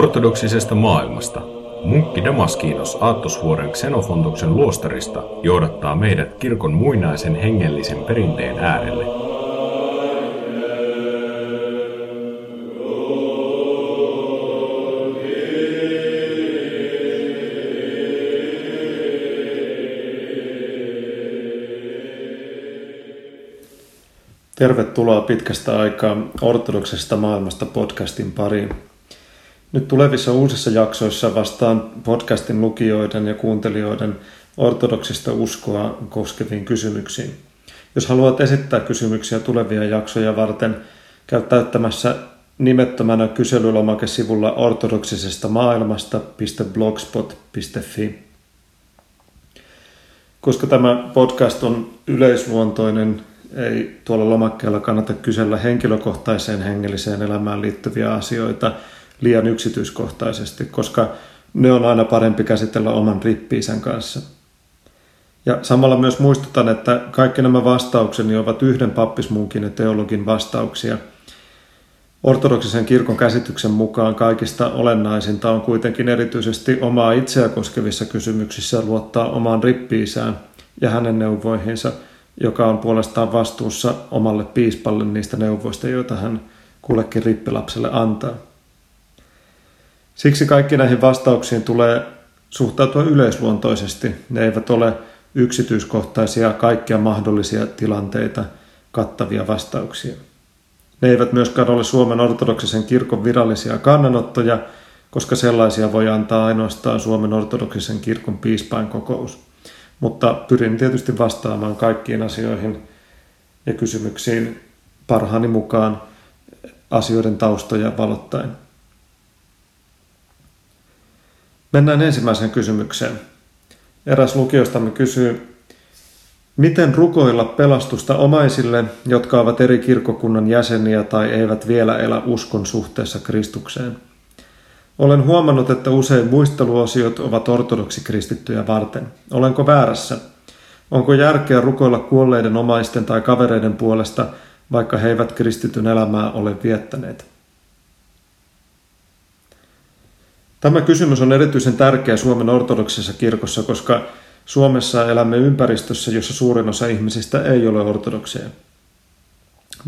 Ortodoksisesta maailmasta munkki Damaskinos Aattosvuoren Xenofontoksen luostarista johdattaa meidät kirkon muinaisen hengellisen perinteen äärelle. Tervetuloa pitkästä aikaa ortodoksesta maailmasta podcastin pariin. Nyt tulevissa uusissa jaksoissa vastaan podcastin lukijoiden ja kuuntelijoiden ortodoksista uskoa koskeviin kysymyksiin. Jos haluat esittää kysymyksiä tulevia jaksoja varten, käy täyttämässä nimettömänä kyselylomake-sivulla ortodoksisesta maailmasta.blogspot.fi. Koska tämä podcast on yleisluontoinen, ei tuolla lomakkeella kannata kysellä henkilökohtaiseen hengelliseen elämään liittyviä asioita – liian yksityiskohtaisesti, koska ne on aina parempi käsitellä oman rippiisän kanssa. Ja samalla myös muistutan, että kaikki nämä vastaukseni ovat yhden pappismunkin ja teologin vastauksia. Ortodoksisen kirkon käsityksen mukaan kaikista olennaisinta on kuitenkin erityisesti omaa itseä koskevissa kysymyksissä luottaa omaan rippiisään ja hänen neuvoihinsa, joka on puolestaan vastuussa omalle piispalle niistä neuvoista, joita hän kullekin rippilapselle antaa. Siksi kaikki näihin vastauksiin tulee suhtautua yleisluontoisesti. Ne eivät ole yksityiskohtaisia kaikkia mahdollisia tilanteita kattavia vastauksia. Ne eivät myöskään ole Suomen ortodoksisen kirkon virallisia kannanottoja, koska sellaisia voi antaa ainoastaan Suomen ortodoksisen kirkon piispain kokous. Mutta pyrin tietysti vastaamaan kaikkiin asioihin ja kysymyksiin parhaani mukaan asioiden taustoja valottaen. Mennään ensimmäiseen kysymykseen. Eräs lukijoistamme kysyy, miten rukoilla pelastusta omaisille, jotka ovat eri kirkokunnan jäseniä tai eivät vielä elä uskon suhteessa Kristukseen? Olen huomannut, että usein muisteluosiot ovat ortodoksi kristittyjä varten. Olenko väärässä? Onko järkeä rukoilla kuolleiden omaisten tai kavereiden puolesta, vaikka he eivät kristityn elämää ole viettäneet? Tämä kysymys on erityisen tärkeä Suomen ortodoksisessa kirkossa, koska Suomessa elämme ympäristössä, jossa suurin osa ihmisistä ei ole ortodokseja.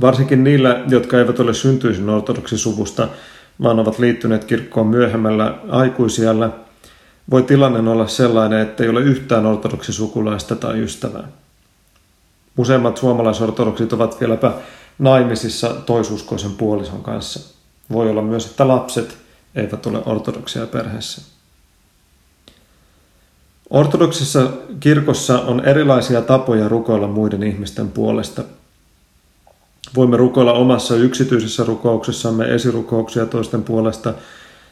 Varsinkin niillä, jotka eivät ole syntyisin ortodoksisuvusta, vaan ovat liittyneet kirkkoon myöhemmällä aikuisiellä, voi tilanne olla sellainen, että ei ole yhtään ortodoksisukulaista tai ystävää. Useimmat suomalaisortodoksit ovat vieläpä naimisissa toisuskoisen puolison kanssa. Voi olla myös, että lapset eivät ole ortodoksia perheessä. Ortodoksissa kirkossa on erilaisia tapoja rukoilla muiden ihmisten puolesta. Voimme rukoilla omassa yksityisessä rukouksessamme esirukouksia toisten puolesta,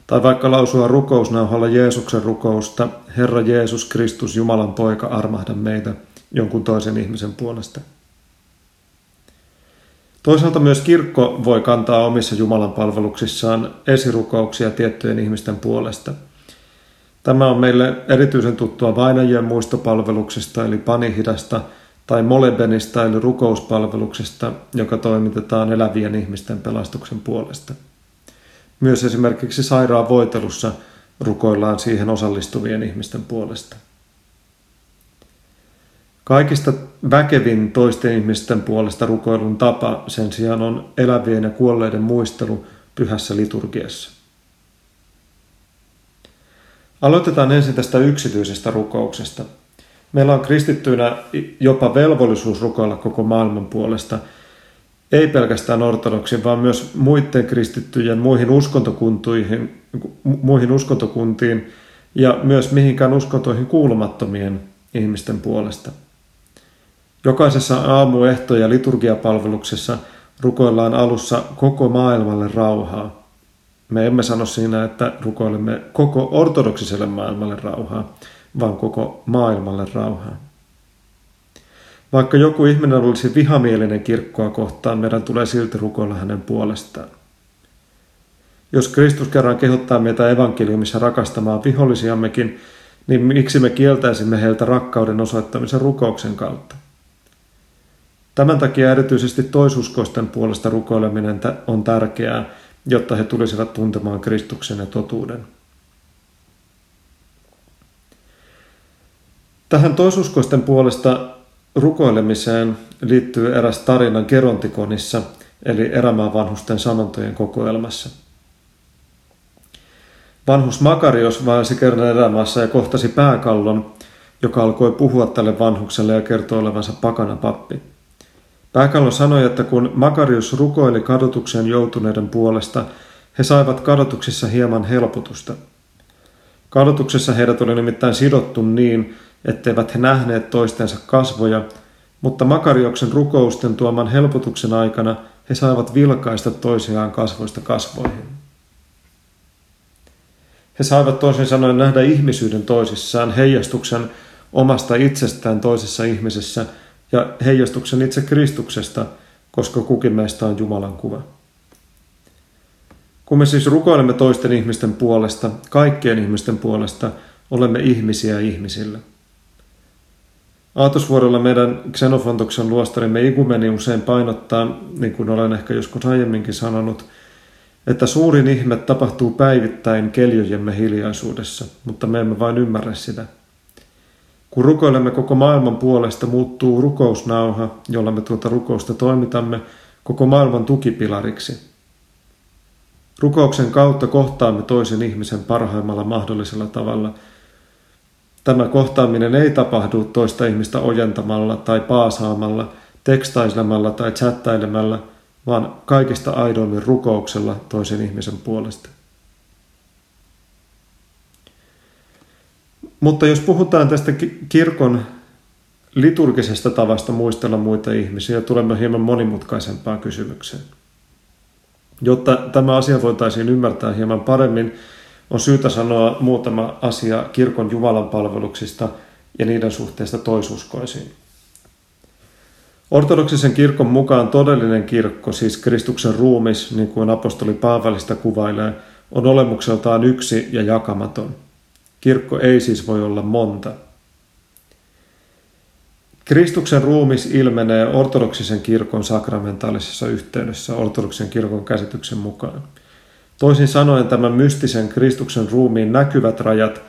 tai vaikka lausua rukousnauhalla Jeesuksen rukousta, Herra Jeesus Kristus, Jumalan poika, armahda meitä jonkun toisen ihmisen puolesta. Toisaalta myös kirkko voi kantaa omissa Jumalan palveluksissaan esirukouksia tiettyjen ihmisten puolesta. Tämä on meille erityisen tuttua vainajien muistopalveluksesta eli panihidasta tai molebenista eli rukouspalveluksesta, joka toimitetaan elävien ihmisten pelastuksen puolesta. Myös esimerkiksi sairaan voitelussa rukoillaan siihen osallistuvien ihmisten puolesta. Kaikista väkevin toisten ihmisten puolesta rukoilun tapa sen sijaan on elävien ja kuolleiden muistelu pyhässä liturgiassa. Aloitetaan ensin tästä yksityisestä rukouksesta. Meillä on kristittyinä jopa velvollisuus rukoilla koko maailman puolesta, ei pelkästään ortodoksin, vaan myös muiden kristittyjen muihin uskontokuntiin, muihin uskontokuntiin ja myös mihinkään uskontoihin kuulumattomien ihmisten puolesta – Jokaisessa aamuehto- ja liturgiapalveluksessa rukoillaan alussa koko maailmalle rauhaa. Me emme sano siinä, että rukoilemme koko ortodoksiselle maailmalle rauhaa, vaan koko maailmalle rauhaa. Vaikka joku ihminen olisi vihamielinen kirkkoa kohtaan, meidän tulee silti rukoilla hänen puolestaan. Jos Kristus kerran kehottaa meitä evankeliumissa rakastamaan vihollisiammekin, niin miksi me kieltäisimme heiltä rakkauden osoittamisen rukouksen kautta? Tämän takia erityisesti toisuskoisten puolesta rukoileminen on tärkeää, jotta he tulisivat tuntemaan Kristuksen ja totuuden. Tähän toisuskoisten puolesta rukoilemiseen liittyy eräs tarina Gerontikonissa, eli erämaa vanhusten sanontojen kokoelmassa. Vanhus Makarios vaelsi kerran erämaassa ja kohtasi pääkallon, joka alkoi puhua tälle vanhukselle ja kertoi olevansa pakana pappi. Pääkallon sanoi, että kun Makarius rukoili kadotukseen joutuneiden puolesta, he saivat kadotuksissa hieman helpotusta. Kadotuksessa heidät oli nimittäin sidottu niin, etteivät he nähneet toistensa kasvoja, mutta Makarioksen rukousten tuoman helpotuksen aikana he saivat vilkaista toisiaan kasvoista kasvoihin. He saivat toisin sanoen nähdä ihmisyyden toisissaan, heijastuksen omasta itsestään toisessa ihmisessä ja heijastuksen itse Kristuksesta, koska kukin meistä on Jumalan kuva. Kun me siis rukoilemme toisten ihmisten puolesta, kaikkien ihmisten puolesta, olemme ihmisiä ihmisille. Aatosvuorolla meidän Xenofontoksen luostarimme igumeni usein painottaa, niin kuin olen ehkä joskus aiemminkin sanonut, että suurin ihme tapahtuu päivittäin keljojemme hiljaisuudessa, mutta me emme vain ymmärrä sitä. Kun rukoilemme koko maailman puolesta, muuttuu rukousnauha, jolla me tuota rukousta toimitamme, koko maailman tukipilariksi. Rukouksen kautta kohtaamme toisen ihmisen parhaimmalla mahdollisella tavalla – Tämä kohtaaminen ei tapahdu toista ihmistä ojentamalla tai paasaamalla, tekstailemalla tai chattailemalla, vaan kaikista aidoimmin rukouksella toisen ihmisen puolesta. Mutta jos puhutaan tästä kirkon liturgisesta tavasta muistella muita ihmisiä, tulemme hieman monimutkaisempaan kysymykseen. Jotta tämä asia voitaisiin ymmärtää hieman paremmin, on syytä sanoa muutama asia kirkon Jumalan palveluksista ja niiden suhteesta toisuskoisiin. Ortodoksisen kirkon mukaan todellinen kirkko, siis Kristuksen ruumis, niin kuin apostoli Paavalista kuvailee, on olemukseltaan yksi ja jakamaton. Kirkko ei siis voi olla monta. Kristuksen ruumis ilmenee ortodoksisen kirkon sakramentaalisessa yhteydessä ortodoksen kirkon käsityksen mukaan – Toisin sanoen tämän mystisen Kristuksen ruumiin näkyvät rajat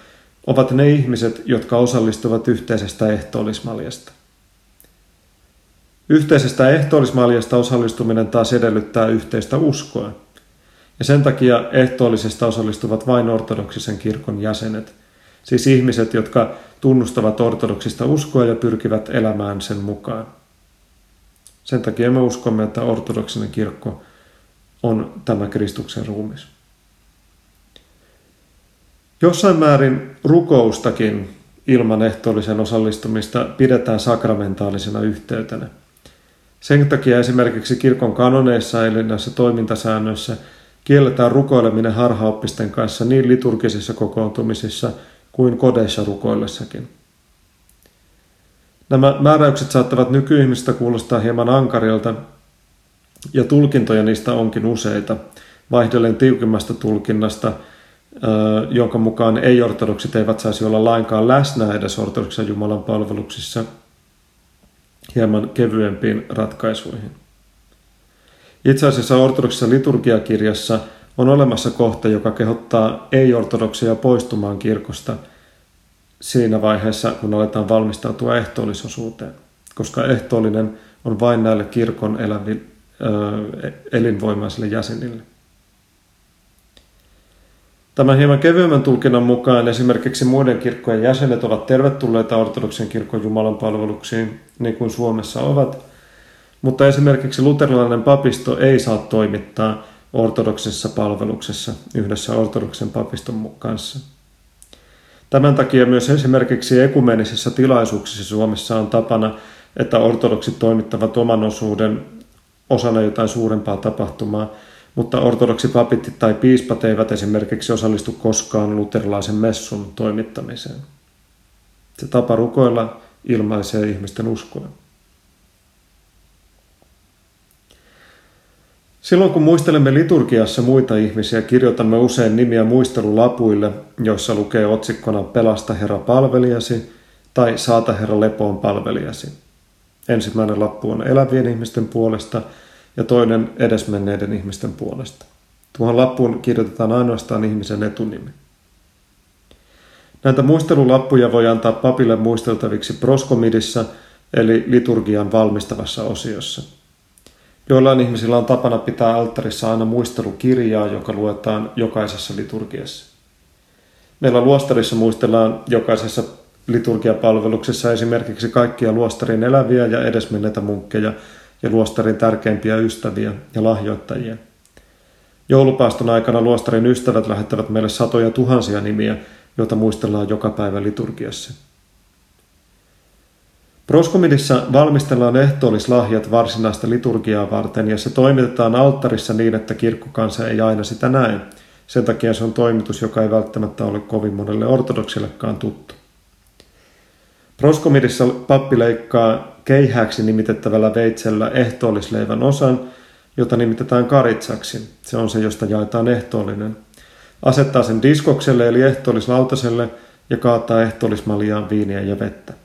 ovat ne ihmiset, jotka osallistuvat yhteisestä ehtoollismaljasta. Yhteisestä ehtoollismaljasta osallistuminen taas edellyttää yhteistä uskoa. Ja sen takia ehtoollisesta osallistuvat vain ortodoksisen kirkon jäsenet, siis ihmiset, jotka tunnustavat ortodoksista uskoa ja pyrkivät elämään sen mukaan. Sen takia me uskomme, että ortodoksinen kirkko on tämä Kristuksen ruumis. Jossain määrin rukoustakin ilman ehtoollisen osallistumista pidetään sakramentaalisena yhteytenä. Sen takia esimerkiksi kirkon kanoneissa eli näissä toimintasäännöissä kielletään rukoileminen harhaoppisten kanssa niin liturgisissa kokoontumisissa kuin kodeissa rukoillessakin. Nämä määräykset saattavat nykyihmistä kuulostaa hieman ankarilta, ja tulkintoja niistä onkin useita, vaihdellen tiukimmasta tulkinnasta, jonka mukaan ei-ortodoksit eivät saisi olla lainkaan läsnä edes ortodoksen Jumalan palveluksissa, hieman kevyempiin ratkaisuihin. Itse asiassa ortodoksissa liturgiakirjassa on olemassa kohta, joka kehottaa ei-ortodoksia poistumaan kirkosta siinä vaiheessa, kun aletaan valmistautua ehtoollisosuuteen, koska ehtoollinen on vain näille kirkon eläville elinvoimaisille jäsenille. Tämän hieman kevyemmän tulkinnan mukaan esimerkiksi muiden kirkkojen jäsenet ovat tervetulleita ortodoksen kirkon Jumalan palveluksiin, niin kuin Suomessa ovat, mutta esimerkiksi luterilainen papisto ei saa toimittaa ortodoksessa palveluksessa yhdessä ortodoksen papiston kanssa. Tämän takia myös esimerkiksi ekumenisissa tilaisuuksissa Suomessa on tapana, että ortodoksit toimittavat oman osuuden osana jotain suurempaa tapahtumaa, mutta ortodoksi papit tai piispat eivät esimerkiksi osallistu koskaan luterilaisen messun toimittamiseen. Se tapa rukoilla ilmaisee ihmisten uskoa. Silloin kun muistelemme liturgiassa muita ihmisiä, kirjoitamme usein nimiä muistelulapuille, joissa lukee otsikkona Pelasta Herra palvelijasi tai Saata Herra lepoon palvelijasi. Ensimmäinen lappu on elävien ihmisten puolesta ja toinen edesmenneiden ihmisten puolesta. Tuohon lappuun kirjoitetaan ainoastaan ihmisen etunimi. Näitä muistelulappuja voi antaa papille muisteltaviksi proskomidissa, eli liturgian valmistavassa osiossa. Joillain ihmisillä on tapana pitää alttarissa aina muistelukirjaa, joka luetaan jokaisessa liturgiassa. Meillä luostarissa muistellaan jokaisessa liturgiapalveluksessa esimerkiksi kaikkia luostarin eläviä ja edesmenneitä munkkeja ja luostarin tärkeimpiä ystäviä ja lahjoittajia. Joulupaaston aikana luostarin ystävät lähettävät meille satoja tuhansia nimiä, joita muistellaan joka päivä liturgiassa. Proskomidissa valmistellaan ehtoollislahjat varsinaista liturgiaa varten ja se toimitetaan alttarissa niin, että kirkkokansa ei aina sitä näe. Sen takia se on toimitus, joka ei välttämättä ole kovin monelle ortodoksillekaan tuttu. Proskomidissa pappi leikkaa keihääksi nimitettävällä veitsellä ehtoollisleivän osan, jota nimitetään karitsaksi. Se on se, josta jaetaan ehtoollinen. Asettaa sen diskokselle eli ehtoollislautaselle ja kaataa ehtoollismaljaan viiniä ja vettä.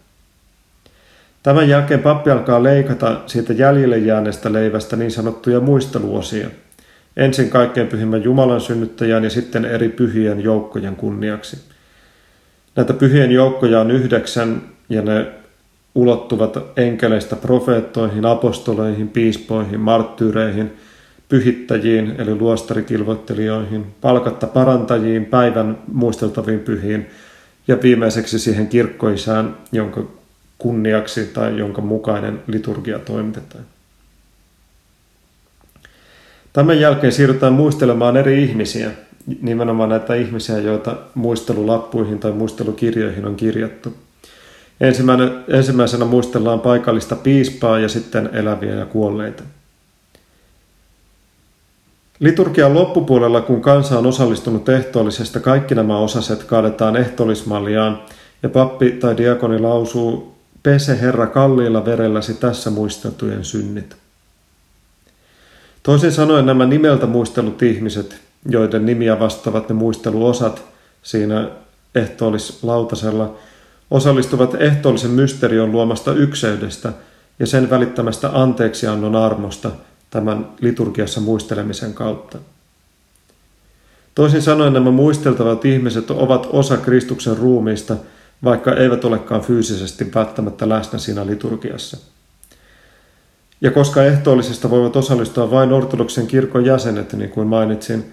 Tämän jälkeen pappi alkaa leikata siitä jäljelle jääneestä leivästä niin sanottuja muisteluosia. Ensin kaikkein pyhimmän Jumalan synnyttäjän ja sitten eri pyhien joukkojen kunniaksi. Näitä pyhien joukkoja on yhdeksän ja ne ulottuvat enkeleistä profeettoihin, apostoleihin, piispoihin, marttyyreihin, pyhittäjiin eli luostarikilvoittelijoihin, palkatta parantajiin, päivän muisteltaviin pyhiin ja viimeiseksi siihen kirkkoisään, jonka kunniaksi tai jonka mukainen liturgia toimitetaan. Tämän jälkeen siirrytään muistelemaan eri ihmisiä, nimenomaan näitä ihmisiä, joita muistelulappuihin tai muistelukirjoihin on kirjattu. ensimmäisenä muistellaan paikallista piispaa ja sitten eläviä ja kuolleita. Liturgian loppupuolella, kun kansa on osallistunut ehtoollisesta, kaikki nämä osaset kaadetaan ehtoollismalliaan ja pappi tai diakoni lausuu Pese Herra kalliilla verelläsi tässä muisteltujen synnit. Toisin sanoen nämä nimeltä muistelut ihmiset, joiden nimiä vastaavat ne muisteluosat siinä ehtoollislautasella, osallistuvat ehtoollisen mysterion luomasta ykseydestä ja sen välittämästä anteeksiannon armosta tämän liturgiassa muistelemisen kautta. Toisin sanoen nämä muisteltavat ihmiset ovat osa Kristuksen ruumiista – vaikka eivät olekaan fyysisesti välttämättä läsnä siinä liturgiassa. Ja koska ehtoollisesta voivat osallistua vain ortodoksen kirkon jäsenet, niin kuin mainitsin,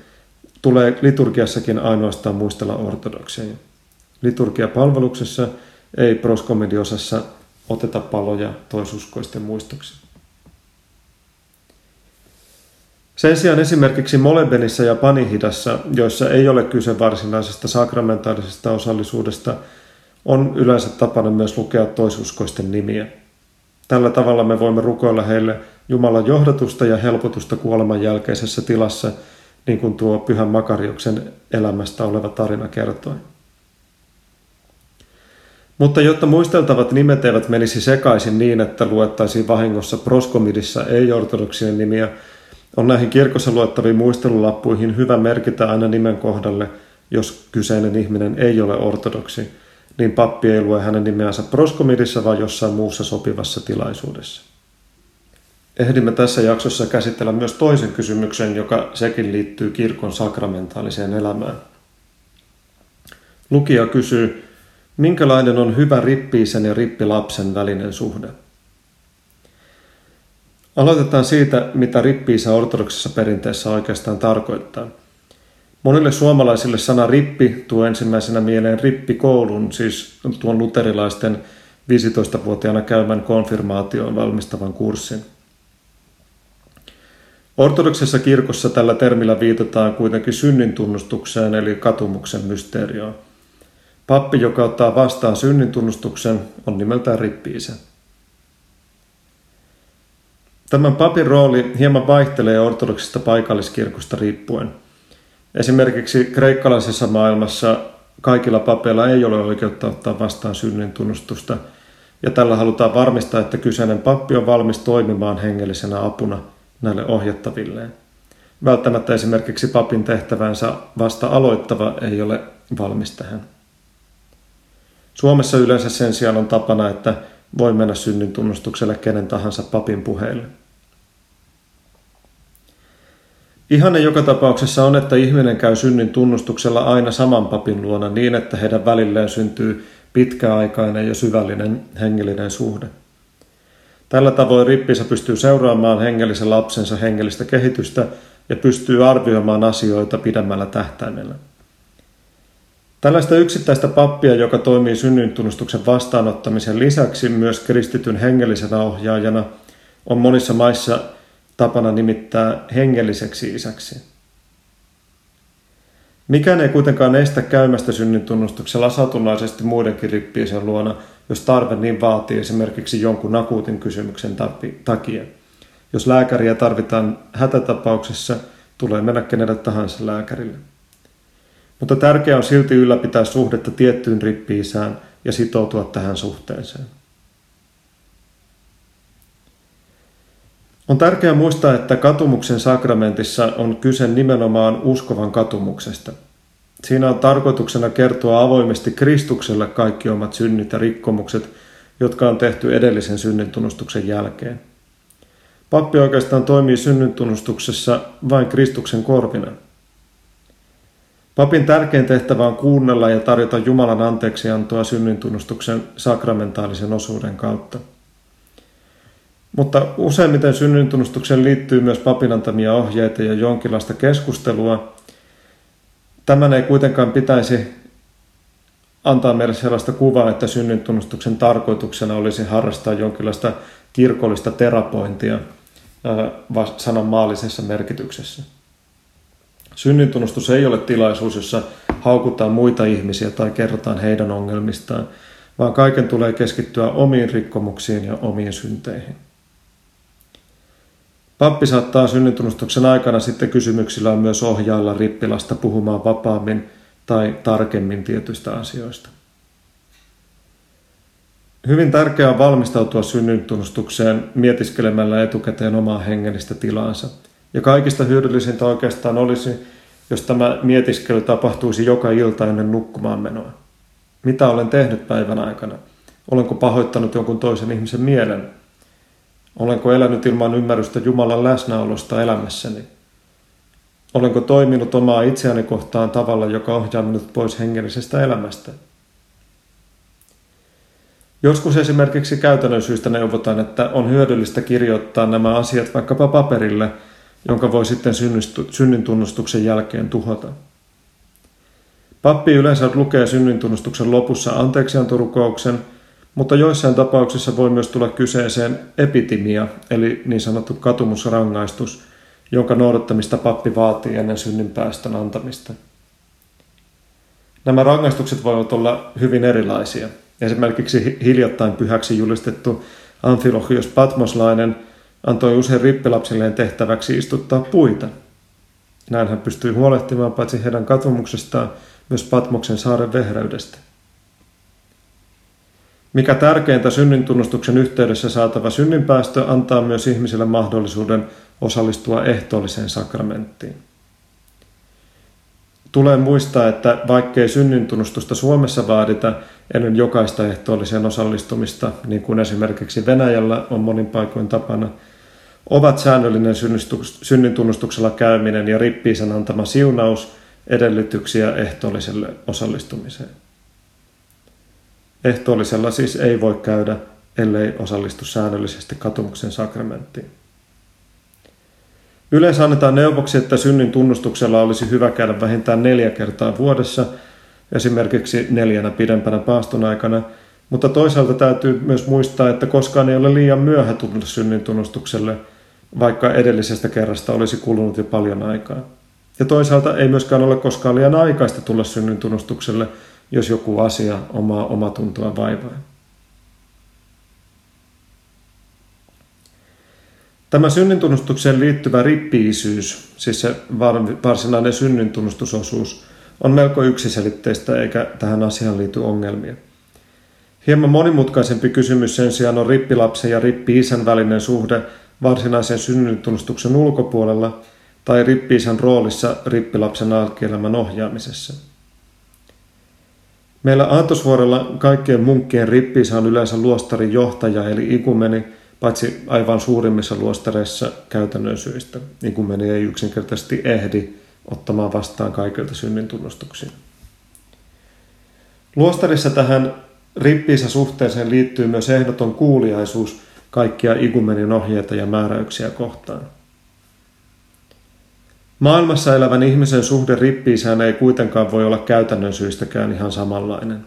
tulee liturgiassakin ainoastaan muistella ortodokseja. Liturgiapalveluksessa ei proskomediosassa oteta paloja toisuskoisten muistoksi. Sen sijaan esimerkiksi Molebenissa ja Panihidassa, joissa ei ole kyse varsinaisesta sakramentaalisesta osallisuudesta, on yleensä tapana myös lukea toisuskoisten nimiä. Tällä tavalla me voimme rukoilla heille Jumalan johdatusta ja helpotusta kuoleman jälkeisessä tilassa, niin kuin tuo Pyhän Makariuksen elämästä oleva tarina kertoi. Mutta jotta muisteltavat nimet eivät menisi sekaisin niin, että luettaisiin vahingossa proskomidissa ei-ortodoksien nimiä, on näihin kirkossa luettaviin muistelulappuihin hyvä merkitä aina nimen kohdalle, jos kyseinen ihminen ei ole ortodoksi – niin pappi ei lue hänen nimeänsä proskomidissa, vaan jossain muussa sopivassa tilaisuudessa. Ehdimme tässä jaksossa käsitellä myös toisen kysymyksen, joka sekin liittyy kirkon sakramentaaliseen elämään. Lukija kysyy, minkälainen on hyvä rippiisen ja rippilapsen välinen suhde? Aloitetaan siitä, mitä rippiisä ortodoksissa perinteessä oikeastaan tarkoittaa – Monille suomalaisille sana rippi tuo ensimmäisenä mieleen rippikoulun, siis tuon luterilaisten 15-vuotiaana käymän konfirmaatioon valmistavan kurssin. Ortodoksessa kirkossa tällä termillä viitataan kuitenkin synnintunnustukseen eli katumuksen mysteerioon. Pappi, joka ottaa vastaan synnintunnustuksen, on nimeltään rippiisä. Tämän papin rooli hieman vaihtelee ortodoksista paikalliskirkosta riippuen – Esimerkiksi kreikkalaisessa maailmassa kaikilla papeilla ei ole oikeutta ottaa vastaan synnin tunnustusta, ja tällä halutaan varmistaa, että kyseinen pappi on valmis toimimaan hengellisenä apuna näille ohjattavilleen. Välttämättä esimerkiksi papin tehtävänsä vasta aloittava ei ole valmis tähän. Suomessa yleensä sen sijaan on tapana, että voi mennä synnintunnustukselle kenen tahansa papin puheille. Ihanne joka tapauksessa on, että ihminen käy synnin tunnustuksella aina saman papin luona niin, että heidän välilleen syntyy pitkäaikainen ja syvällinen hengellinen suhde. Tällä tavoin rippisä pystyy seuraamaan hengellisen lapsensa hengellistä kehitystä ja pystyy arvioimaan asioita pidemmällä tähtäimellä. Tällaista yksittäistä pappia, joka toimii synnyintunnustuksen vastaanottamisen lisäksi myös kristityn hengellisenä ohjaajana, on monissa maissa tapana nimittää hengelliseksi isäksi. Mikään ei kuitenkaan estä käymästä synnyintunnustuksella satunnaisesti muidenkin rippiisen luona, jos tarve niin vaatii esimerkiksi jonkun akuutin kysymyksen takia. Jos lääkäriä tarvitaan hätätapauksessa, tulee mennä kenelle tahansa lääkärille. Mutta tärkeää on silti ylläpitää suhdetta tiettyyn rippiisään ja sitoutua tähän suhteeseen. On tärkeää muistaa, että katumuksen sakramentissa on kyse nimenomaan uskovan katumuksesta. Siinä on tarkoituksena kertoa avoimesti Kristukselle kaikki omat synnit ja rikkomukset, jotka on tehty edellisen synnintunnustuksen jälkeen. Pappi oikeastaan toimii synnintunnustuksessa vain Kristuksen korvina. Papin tärkein tehtävä on kuunnella ja tarjota Jumalan anteeksiantoa synnintunnustuksen sakramentaalisen osuuden kautta. Mutta useimmiten synnyntynnustukseen liittyy myös papin antamia ohjeita ja jonkinlaista keskustelua. Tämän ei kuitenkaan pitäisi antaa meille sellaista kuvaa, että synnyntynnustuksen tarkoituksena olisi harrastaa jonkinlaista kirkollista terapointia sanan maallisessa merkityksessä. Synnintunnustus ei ole tilaisuus, jossa haukutaan muita ihmisiä tai kerrotaan heidän ongelmistaan, vaan kaiken tulee keskittyä omiin rikkomuksiin ja omiin synteihin. Pappi saattaa synnytunnustuksen aikana sitten kysymyksillä myös ohjailla rippilasta puhumaan vapaammin tai tarkemmin tietyistä asioista. Hyvin tärkeää on valmistautua synnytunnustukseen mietiskelemällä etukäteen omaa hengellistä tilaansa. Ja kaikista hyödyllisintä oikeastaan olisi, jos tämä mietiskely tapahtuisi joka ilta ennen nukkumaan menoa. Mitä olen tehnyt päivän aikana? Olenko pahoittanut jonkun toisen ihmisen mielen? Olenko elänyt ilman ymmärrystä Jumalan läsnäolosta elämässäni? Olenko toiminut omaa itseäni kohtaan tavalla, joka ohjaa minut pois hengellisestä elämästä? Joskus esimerkiksi käytännön syystä neuvotaan, että on hyödyllistä kirjoittaa nämä asiat vaikkapa paperille, jonka voi sitten synnintunnustuksen jälkeen tuhota. Pappi yleensä lukee synnintunnustuksen lopussa anteeksiantorukouksen – mutta joissain tapauksissa voi myös tulla kyseeseen epitimia, eli niin sanottu katumusrangaistus, jonka noudattamista pappi vaatii ennen synninpäästön antamista. Nämä rangaistukset voivat olla hyvin erilaisia. Esimerkiksi hiljattain pyhäksi julistettu Amfilochios Patmoslainen antoi usein rippilapsilleen tehtäväksi istuttaa puita. Näin hän pystyi huolehtimaan paitsi heidän katumuksestaan, myös Patmoksen saaren vehreydestä. Mikä tärkeintä, synnintunnustuksen yhteydessä saatava synninpäästö antaa myös ihmisille mahdollisuuden osallistua ehtoolliseen sakramenttiin. Tulee muistaa, että vaikkei synnintunnustusta Suomessa vaadita ennen jokaista ehtoolliseen osallistumista, niin kuin esimerkiksi Venäjällä on monin paikoin tapana, ovat säännöllinen synnintunnustuksella käyminen ja rippiisen antama siunaus edellytyksiä ehtoolliselle osallistumiseen. Ehtoollisella siis ei voi käydä, ellei osallistu säännöllisesti katumuksen sakramenttiin. Yleensä annetaan neuvoksi, että synnin tunnustuksella olisi hyvä käydä vähintään neljä kertaa vuodessa, esimerkiksi neljänä pidempänä paaston aikana, mutta toisaalta täytyy myös muistaa, että koskaan ei ole liian myöhä tulla synnin tunnustukselle, vaikka edellisestä kerrasta olisi kulunut jo paljon aikaa. Ja toisaalta ei myöskään ole koskaan liian aikaista tulla synnin tunnustukselle, jos joku asia omaa omatuntoa vaivaa. Tämä synnintunnustukseen liittyvä rippiisyys, siis se varsinainen synnintunnustusosuus, on melko yksiselitteistä eikä tähän asiaan liity ongelmia. Hieman monimutkaisempi kysymys sen sijaan on rippilapsen ja rippi-isän välinen suhde varsinaisen synnintunnustuksen ulkopuolella tai rippi-isän roolissa rippilapsen alkielämän ohjaamisessa – Meillä Aatosvuorella kaikkien munkkien rippiissä on yleensä luostarin johtaja eli ikumeni, paitsi aivan suurimmissa luostareissa käytännön syistä, niin kuin meni ei yksinkertaisesti ehdi ottamaan vastaan kaikilta synnin tunnustuksia. Luostarissa tähän rippiisä suhteeseen liittyy myös ehdoton kuuliaisuus kaikkia igumenin ohjeita ja määräyksiä kohtaan. Maailmassa elävän ihmisen suhde rippiisään ei kuitenkaan voi olla käytännön syistäkään ihan samanlainen.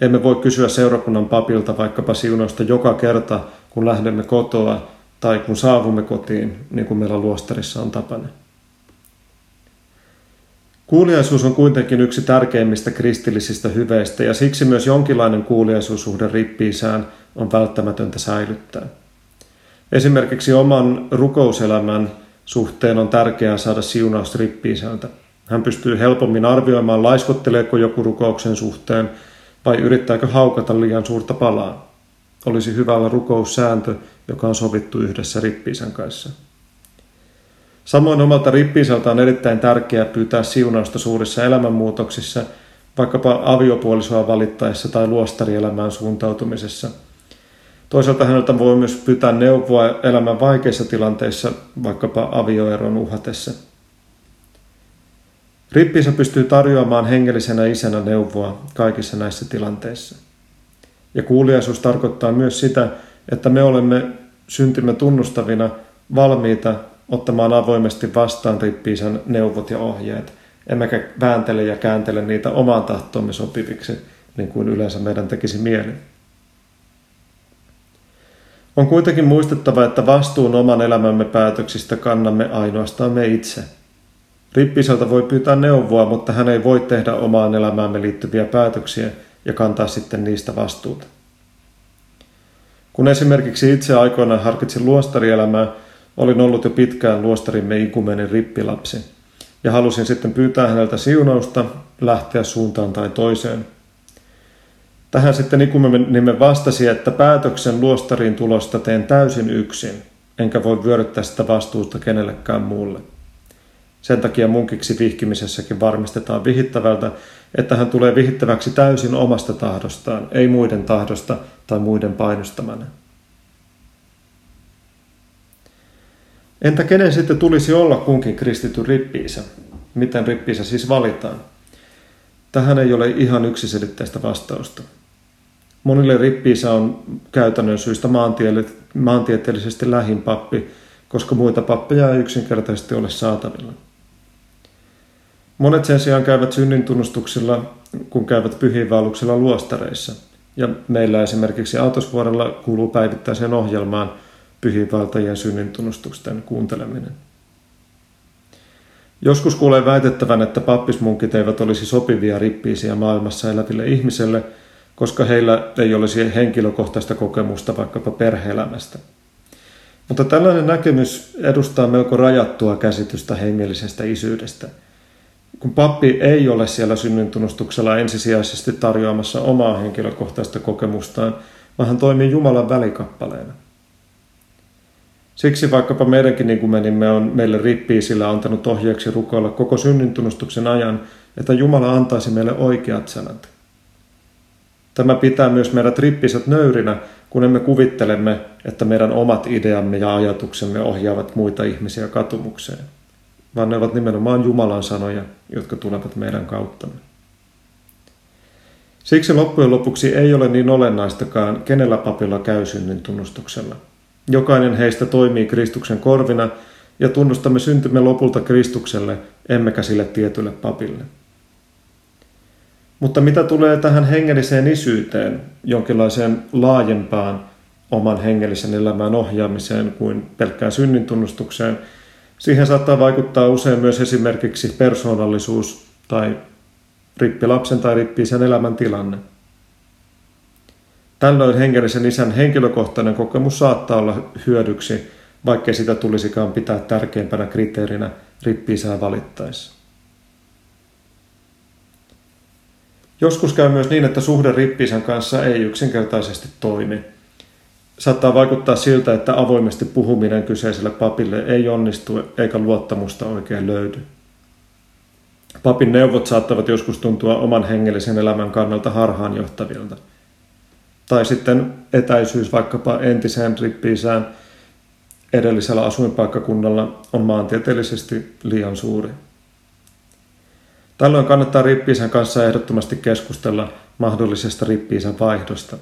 Emme voi kysyä seurakunnan papilta vaikkapa siunausta joka kerta, kun lähdemme kotoa tai kun saavumme kotiin, niin kuin meillä luostarissa on tapana. Kuuliaisuus on kuitenkin yksi tärkeimmistä kristillisistä hyveistä ja siksi myös jonkinlainen kuuliaisuussuhde rippiisään on välttämätöntä säilyttää. Esimerkiksi oman rukouselämän suhteen on tärkeää saada siunaus rippiisältä. Hän pystyy helpommin arvioimaan, laiskotteleeko joku rukouksen suhteen vai yrittääkö haukata liian suurta palaa. Olisi hyvä olla rukoussääntö, joka on sovittu yhdessä rippiisän kanssa. Samoin omalta rippiiseltä on erittäin tärkeää pyytää siunausta suurissa elämänmuutoksissa, vaikkapa aviopuolisoa valittaessa tai luostarielämään suuntautumisessa. Toisaalta häneltä voi myös pyytää neuvoa elämän vaikeissa tilanteissa, vaikkapa avioeron uhatessa. Rippiisä pystyy tarjoamaan hengellisenä isänä neuvoa kaikissa näissä tilanteissa. Ja kuuliaisuus tarkoittaa myös sitä, että me olemme syntimme tunnustavina valmiita ottamaan avoimesti vastaan rippiisän neuvot ja ohjeet, emmekä vääntele ja kääntele niitä omaan tahtoomme sopiviksi, niin kuin yleensä meidän tekisi mieli. On kuitenkin muistettava, että vastuun oman elämämme päätöksistä kannamme ainoastaan me itse. Rippiseltä voi pyytää neuvoa, mutta hän ei voi tehdä omaan elämäämme liittyviä päätöksiä ja kantaa sitten niistä vastuuta. Kun esimerkiksi itse aikoinaan harkitsin luostarielämää, Olin ollut jo pitkään luostarimme ikumenin rippilapsi ja halusin sitten pyytää häneltä siunausta lähteä suuntaan tai toiseen. Tähän sitten ikumenimme vastasi, että päätöksen luostariin tulosta teen täysin yksin, enkä voi vyöryttää sitä vastuusta kenellekään muulle. Sen takia munkiksi vihkimisessäkin varmistetaan vihittävältä, että hän tulee vihittäväksi täysin omasta tahdostaan, ei muiden tahdosta tai muiden painostamana. Entä kenen sitten tulisi olla kunkin kristityn rippiisä? Miten rippiisä siis valitaan? Tähän ei ole ihan yksiselitteistä vastausta. Monille rippiisä on käytännön syistä maantieteellisesti lähin pappi, koska muita pappeja ei yksinkertaisesti ole saatavilla. Monet sen sijaan käyvät synnintunnustuksilla, kun käyvät pyhiinvaelluksella luostareissa. Ja meillä esimerkiksi Autosvuorella kuuluu päivittäiseen ohjelmaan – pyhiinvaltajien synnintunnustusten kuunteleminen. Joskus kuulee väitettävän, että pappismunkit eivät olisi sopivia rippiisiä maailmassa eläville ihmisille, koska heillä ei olisi henkilökohtaista kokemusta vaikkapa perheelämästä. Mutta tällainen näkemys edustaa melko rajattua käsitystä hengellisestä isyydestä. Kun pappi ei ole siellä synnintunnustuksella ensisijaisesti tarjoamassa omaa henkilökohtaista kokemustaan, vaan hän toimii Jumalan välikappaleena – Siksi vaikkapa meidänkin niin kuin menimme on meille rippiisillä antanut ohjeeksi rukoilla koko synnintunnustuksen ajan, että Jumala antaisi meille oikeat sanat. Tämä pitää myös meidät rippiset nöyrinä, kun emme kuvittelemme, että meidän omat ideamme ja ajatuksemme ohjaavat muita ihmisiä katumukseen, vaan ne ovat nimenomaan Jumalan sanoja, jotka tulevat meidän kauttamme. Siksi loppujen lopuksi ei ole niin olennaistakaan, kenellä papilla käy synnin tunnustuksella – Jokainen heistä toimii Kristuksen korvina ja tunnustamme syntymme lopulta Kristukselle, emmekä sille tietylle papille. Mutta mitä tulee tähän hengelliseen isyyteen, jonkinlaiseen laajempaan oman hengellisen elämän ohjaamiseen kuin pelkkään synnintunnustukseen, siihen saattaa vaikuttaa usein myös esimerkiksi persoonallisuus tai rippilapsen tai rippiisen elämän tilanne. Tällöin hengellisen isän henkilökohtainen kokemus saattaa olla hyödyksi, vaikkei sitä tulisikaan pitää tärkeimpänä kriteerinä rippiisää valittaessa. Joskus käy myös niin, että suhde rippiisän kanssa ei yksinkertaisesti toimi. Saattaa vaikuttaa siltä, että avoimesti puhuminen kyseiselle papille ei onnistu eikä luottamusta oikein löydy. Papin neuvot saattavat joskus tuntua oman hengellisen elämän kannalta harhaanjohtavilta – tai sitten etäisyys vaikkapa entiseen rippiisään edellisellä asuinpaikkakunnalla on maantieteellisesti liian suuri. Tällöin kannattaa rippiisän kanssa ehdottomasti keskustella mahdollisesta rippiisän vaihdosta.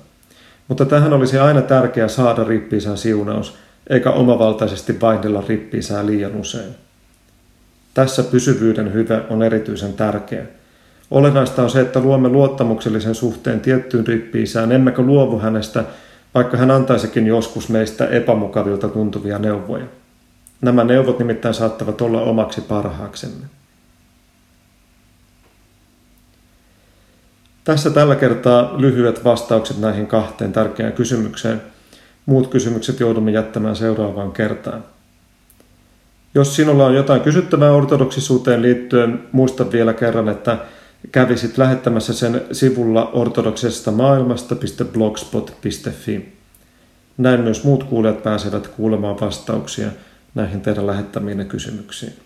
Mutta tähän olisi aina tärkeää saada rippiisän siunaus, eikä omavaltaisesti vaihdella rippiisää liian usein. Tässä pysyvyyden hyve on erityisen tärkeä. Olennaista on se, että luomme luottamuksellisen suhteen tiettyyn rippiisään, emmekä luovu hänestä, vaikka hän antaisikin joskus meistä epämukavilta tuntuvia neuvoja. Nämä neuvot nimittäin saattavat olla omaksi parhaaksemme. Tässä tällä kertaa lyhyet vastaukset näihin kahteen tärkeään kysymykseen. Muut kysymykset joudumme jättämään seuraavaan kertaan. Jos sinulla on jotain kysyttävää ortodoksisuuteen liittyen, muista vielä kerran, että kävisit lähettämässä sen sivulla ortodoksesta maailmasta.blogspot.fi. Näin myös muut kuulijat pääsevät kuulemaan vastauksia näihin teidän lähettämiin kysymyksiin.